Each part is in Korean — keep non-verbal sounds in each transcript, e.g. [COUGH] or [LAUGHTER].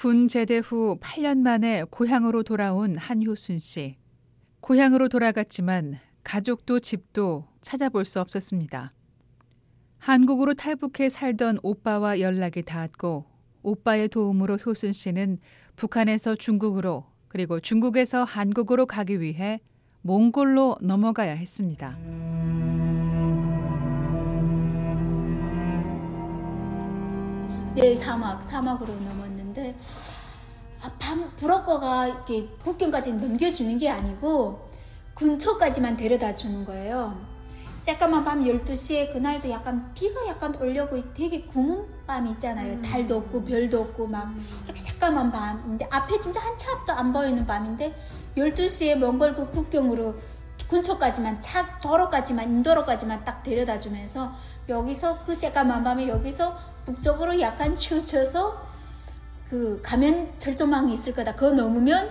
군 제대 후 8년 만에 고향으로 돌아온 한효순 씨. 고향으로 돌아갔지만 가족도 집도 찾아볼 수 없었습니다. 한국으로 탈북해 살던 오빠와 연락이 닿았고 오빠의 도움으로 효순 씨는 북한에서 중국으로 그리고 중국에서 한국으로 가기 위해 몽골로 넘어가야 했습니다. 내 사막 사막으로 넘 었는데 아, 밤 브로커가 이렇게 국경까지 넘겨주는 게 아니고 근처까지만 데려다 주는 거예요. 새까만 밤 12시에 그날도 약간 비가 약간 올려고 되게 구문 밤 있잖아요. 음. 달도 없고 별도 없고 막 이렇게 새까만 밤인데 앞에 진짜 한 차 앞도 안 보이는 밤인데 12시에 몽골 그 국경으로 근처까지만 차 도로까지만 인도로까지만 딱 데려다 주면서 여기서 그 새까만 밤에 여기서 북쪽으로 약간 치우쳐서 그 가면 절조망이 있을 거다. 그거 넘으면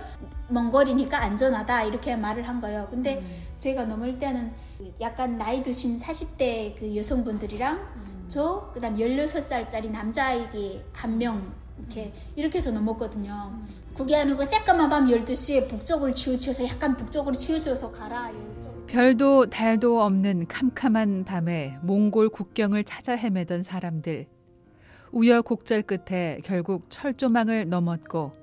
먼 거리니까 안전하다 이렇게 말을 한 거예요. 근데 음. 저희가 넘을 때는 약간 나이 드신 40대 그 여성분들이랑 음. 저 그다음 16살짜리 남자아이기 한 명 이렇게 이렇게 해서 넘었거든요. 그게 아니고 새까만 밤 12시에 북쪽을 치우쳐서 약간 북쪽으로 치우쳐서 가라. 별도 달도 없는 캄캄한 밤에 몽골 국경을 찾아 헤매던 사람들. 우여곡절 끝에 결국 철조망을 넘었고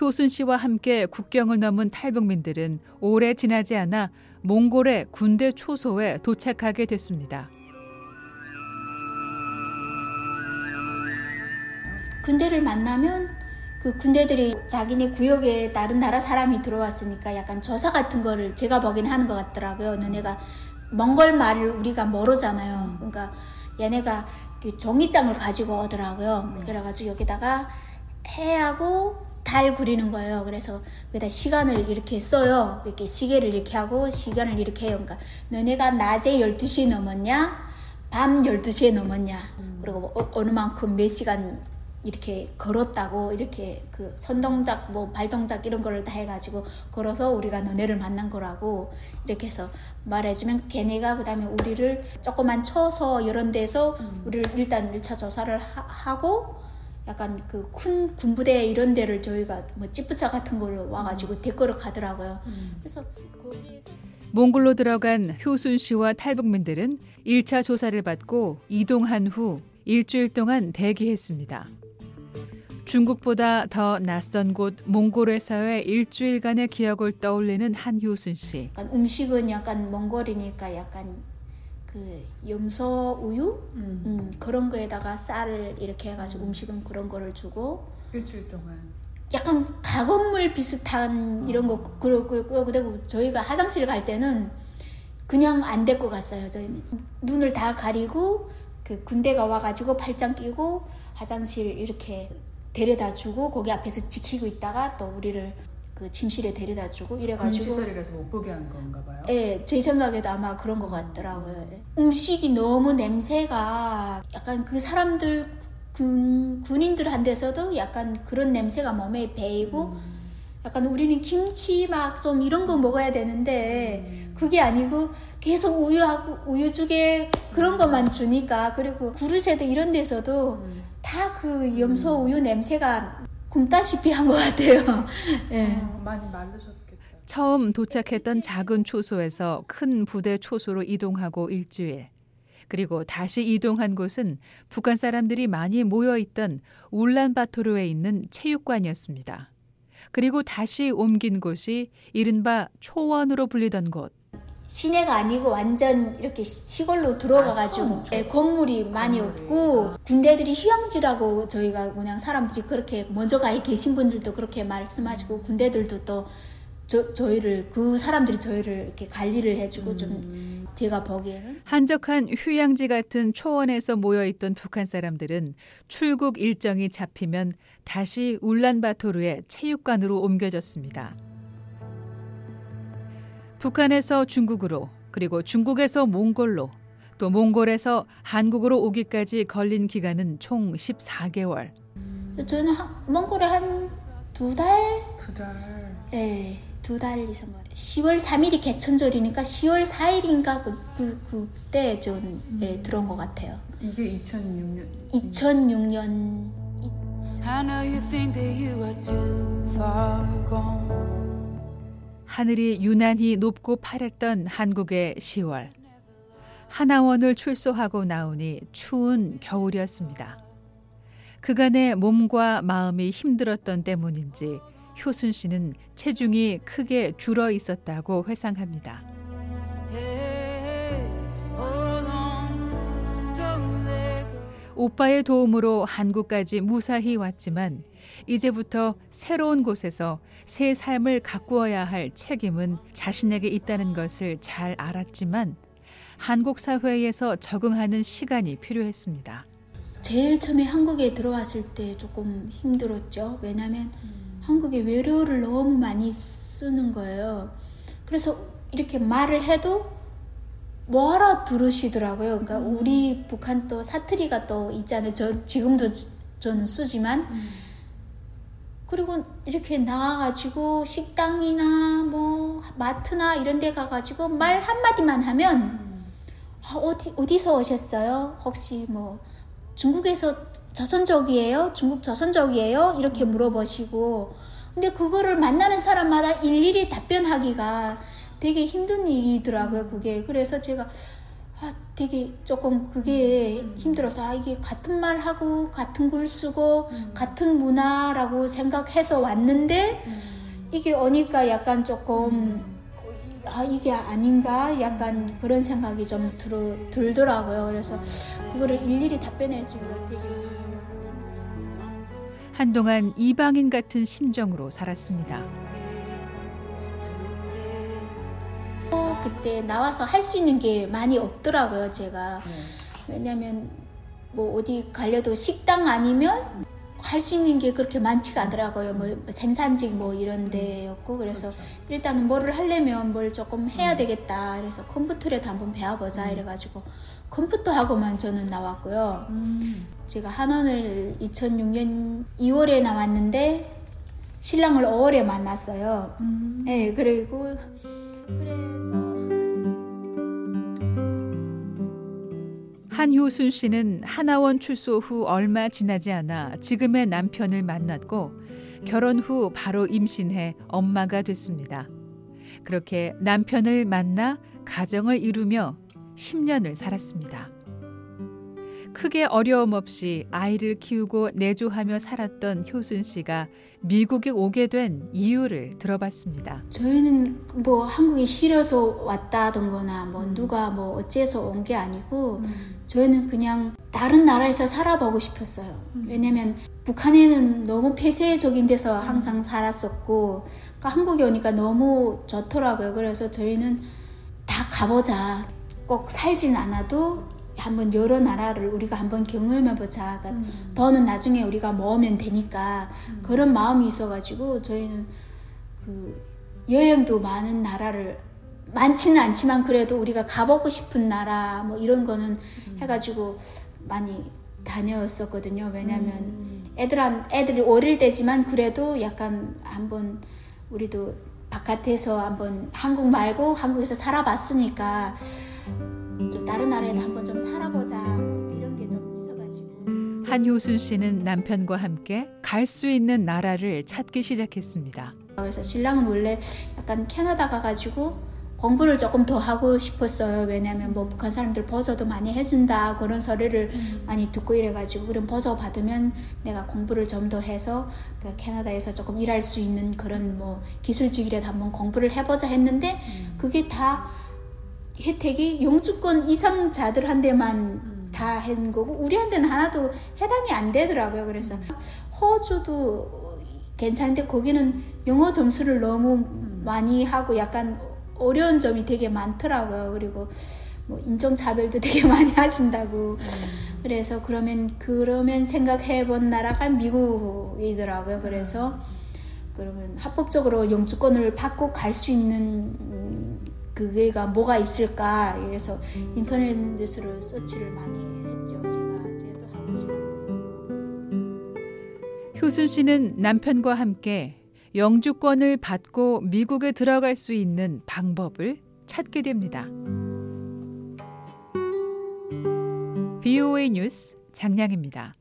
효순 씨와 함께 국경을 넘은 탈북민들은 오래 지나지 않아 몽골의 군대 초소에 도착하게 됐습니다. 군대를 만나면 그 군대들이 자기네 구역에 다른 나라 사람이 들어왔으니까 약간 조사 같은 거를 제가 보긴 하는 것 같더라고요. 너네가 몽골 말을 우리가 모르잖아요. 그러니까 얘네가 그 종이장을 가지고 오더라고요. 그래가지고 여기다가 해하고 달 그리는 거예요. 그래서 그다 시간을 이렇게 써요. 이렇게 시계를 이렇게 하고 시간을 이렇게 해요. 그러니까 너네가 낮에 12시에 넘었냐? 밤 12시에 넘었냐? 그리고 뭐 어, 어느 만큼 몇 시간 이렇게 걸었다고 이렇게 그 선동작 뭐 발동작 이런 거를 다 해가지고 걸어서 우리가 너네를 만난 거라고 이렇게 해서 말해주면 걔네가 그다음에 우리를 조금만 쳐서 이런 데서 우리를 일단 1차 조사를 하, 고 약간 그 큰 군부대 이런 데를 저희가 뭐 찌푸차 같은 걸로 와가지고 음. 데리러 가더라고요. 음. 그래서 거기 몽골로 들어간 효순 씨와 탈북민들은 1차 조사를 받고 이동한 후 일주일 동안 대기했습니다. 중국보다 더 낯선 곳 몽골에서의 일주일간의 기억을 떠올리는 한효순 씨. 약간 음식은 약간 몽골이니까 약간 그 염소 우유 음. 음, 그런 거에다가 쌀을 이렇게 해가지고 음. 식은 그런 거를 주고 일주일 동안 약간 가건물 비슷한 이런 거 그러고 그리고 저희가 화장실 갈 때는 그냥 안 될 것 같아요. 저희는 눈을 다 가리고 그 군대가 와가지고 팔짱 끼고 화장실 이렇게 데려다 주고 거기 앞에서 지키고 있다가 또 우리를 그 침실에 데려다 주고 이래가지고 시설이라서 못 보게 한 건가 봐요. 예, 제 생각에도 아마 그런 것 같더라고요. 음식이 너무 냄새가 약간 그 사람들 군 군인들한테서도 약간 그런 냄새가 몸에 배이고 음. 약간 우리는 김치 막 좀 이런 거 먹어야 되는데 음. 그게 아니고 계속 우유하고 우유죽에 그런 것만 주니까 그리고 구르세도 이런 데서도 음. 다 그 염소 우유 냄새가 굶다시피 한 것 같아요. 네. [LAUGHS] 어, 많이 말르셨겠다. 처음 도착했던 작은 초소에서 큰 부대 초소로 이동하고 일주일. 그리고 다시 이동한 곳은 북한 사람들이 많이 모여 있던 울란바토르에 있는 체육관이었습니다. 그리고 다시 옮긴 곳이 이른바 초원으로 불리던 곳. 시내가 아니고 완전 이렇게 시골로 들어가가지고 아, 네, 건물이 많이 없고 군대들이 휴양지라고 저희가 그냥 사람들이 그렇게 먼저 가 계신 분들도 그렇게 말씀하시고 군대들도 또 저, 저희를 그 사람들이 저희를 이렇게 관리를 해주고 음. 좀 제가 보기에는 한적한 휴양지 같은 초원에서 모여있던 북한 사람들은 출국 일정이 잡히면 다시 울란바토르의 체육관으로 옮겨졌습니다. 북한에서 중국으로 그리고 중국에서 몽골로 또 몽골에서 한국으로 오기까지 걸린 기간은 총 14개월. 저는 몽골에 한 두 달? 두 달. 네, 두 달 이상. 10월 3일이 개천절이니까 10월 4일인가 그, 그, 그때 좀 음. 네, 들어온 것 같아요. 이게 2006년? 2006년. I know you think that you 하늘이 유난히 높고 파랬던 한국의 10월. 하나원을 출소하고 나오니 추운 겨울이었습니다. 그간의 몸과 마음이 힘들었던 때문인지 효순 씨는 체중이 크게 줄어 있었다고 회상합니다. 오빠의 도움으로 한국까지 무사히 왔지만 이제부터 새로운 곳에서 새 삶을 가꾸어야 할 책임은 자신에게 있다는 것을 잘 알았지만 한국 사회에서 적응하는 시간이 필요했습니다. 제일 처음에 한국에 들어왔을 때 조금 힘들었죠. 왜냐하면 음. 한국에 외래어를 너무 많이 쓰는 거예요. 그래서 이렇게 말을 해도 뭐 알아 들으시더라고요. 그러니까 음. 우리 북한 또 사투리가 또 있잖아요. 저 지금도 저는 쓰지만 음. 그리고 이렇게 나와가지고 식당이나 뭐 마트나 이런 데 가가지고 말 한마디만 하면 음. 아, 어디, 어디서 오셨어요? 혹시 뭐 중국에서 저선적이에요? 중국 저선적이에요? 이렇게 음. 물어보시고 근데 그거를 만나는 사람마다 일일이 답변하기가 되게 힘든 일이더라고요, 그게. 그래서 제가 아, 되게 조금 그게 힘들어서 아, 이게 같은 말 하고 같은 글 쓰고 음. 같은 문화라고 생각해서 왔는데 음. 이게 오니까 약간 조금 음. 아 이게 아닌가 약간 그런 생각이 좀 들어, 들더라고요. 그래서 그거를 일일이 답변해주고 되게 한동안 이방인 같은 심정으로 살았습니다. 그때 나와서 할 수 있는 게 많이 없더라고요, 제가. 네. 왜냐면 뭐 어디 가려도 식당 아니면 할 수 있는 게 그렇게 많지가 않더라고요. 뭐 생산직 뭐 이런 데였고 그래서 그렇죠. 일단은 뭐를 하려면 뭘 조금 해야 음. 되겠다. 그래서 컴퓨터라도 한번 배워보자 음. 이래가지고 컴퓨터 하고만 저는 나왔고요. 음. 제가 한원을 2006년 2월에 나왔는데 신랑을 5월에 만났어요. 음. 네, 그리고 그래 한효순 씨는 하나원 출소 후 얼마 지나지 않아 지금의 남편을 만났고 결혼 후 바로 임신해 엄마가 됐습니다. 그렇게 남편을 만나 가정을 이루며 10년을 살았습니다. 크게 어려움 없이 아이를 키우고 내조하며 살았던 효순 씨가 미국에 오게 된 이유를 들어봤습니다. 저희는 뭐 한국이 싫어서 왔다던거나 뭐 누가 뭐 어째서 온 게 아니고 음. 저희는 그냥 다른 나라에서 살아보고 싶었어요. 음. 왜냐면 북한에는 너무 폐쇄적인 데서 항상 살았었고 그러니까 한국에 오니까 너무 좋더라고요. 그래서 저희는 다 가보자. 꼭 살진 않아도 한번 여러 나라를 우리가 한번 경험해보자. 그러니까 음. 더는 나중에 우리가 모으면 되니까 음. 그런 마음이 있어가지고 저희는 그 여행도 많은 나라를 많지는 않지만 그래도 우리가 가보고 싶은 나라 뭐 이런 거는 음. 해가지고 많이 다녔었거든요. 왜냐면 음. 애들한 애들이 어릴 때지만 그래도 약간 한번 우리도 바깥에서 한번 한국 말고 한국에서 살아봤으니까 좀 다른 나라에도 한번 좀 살아보자 뭐 이런 게 좀 있어가지고 한효순 씨는 남편과 함께 갈 수 있는 나라를 찾기 시작했습니다. 그래서 신랑은 원래 약간 캐나다 가가지고 공부를 조금 더 하고 싶었어요. 왜냐하면 뭐 북한 사람들 보조도 많이 해준다 그런 소리를 음. 많이 듣고 이래가지고 그런 보조 받으면 내가 공부를 좀 더 해서 그 캐나다에서 조금 일할 수 있는 그런 뭐 기술직이라도 한번 공부를 해보자 했는데 음. 그게 다 혜택이 영주권 이상자들한테만 음. 다한 거고 우리한테는 하나도 해당이 안 되더라고요. 그래서 음. 호주도 괜찮은데 거기는 영어 점수를 너무 음. 많이 하고 약간 어려운 점이 되게 많더라고요. 그리고 뭐 인종차별도 되게 [LAUGHS] 많이 하신다고. 음. 그래서 그러면 그러면 생각해 본 나라가 미국이더라고요. 그래서 그러면 합법적으로 영주권을 받고 갈 수 있는 그게가 뭐가 있을까. 그래서 인터넷으로 서치를 많이 했죠. 제가 제도 하고 싶은. 효순 씨는 남편과 함께 영주권을 받고 미국에 들어갈 수 있는 방법을 찾게 됩니다. VOA 뉴스 장량입니다.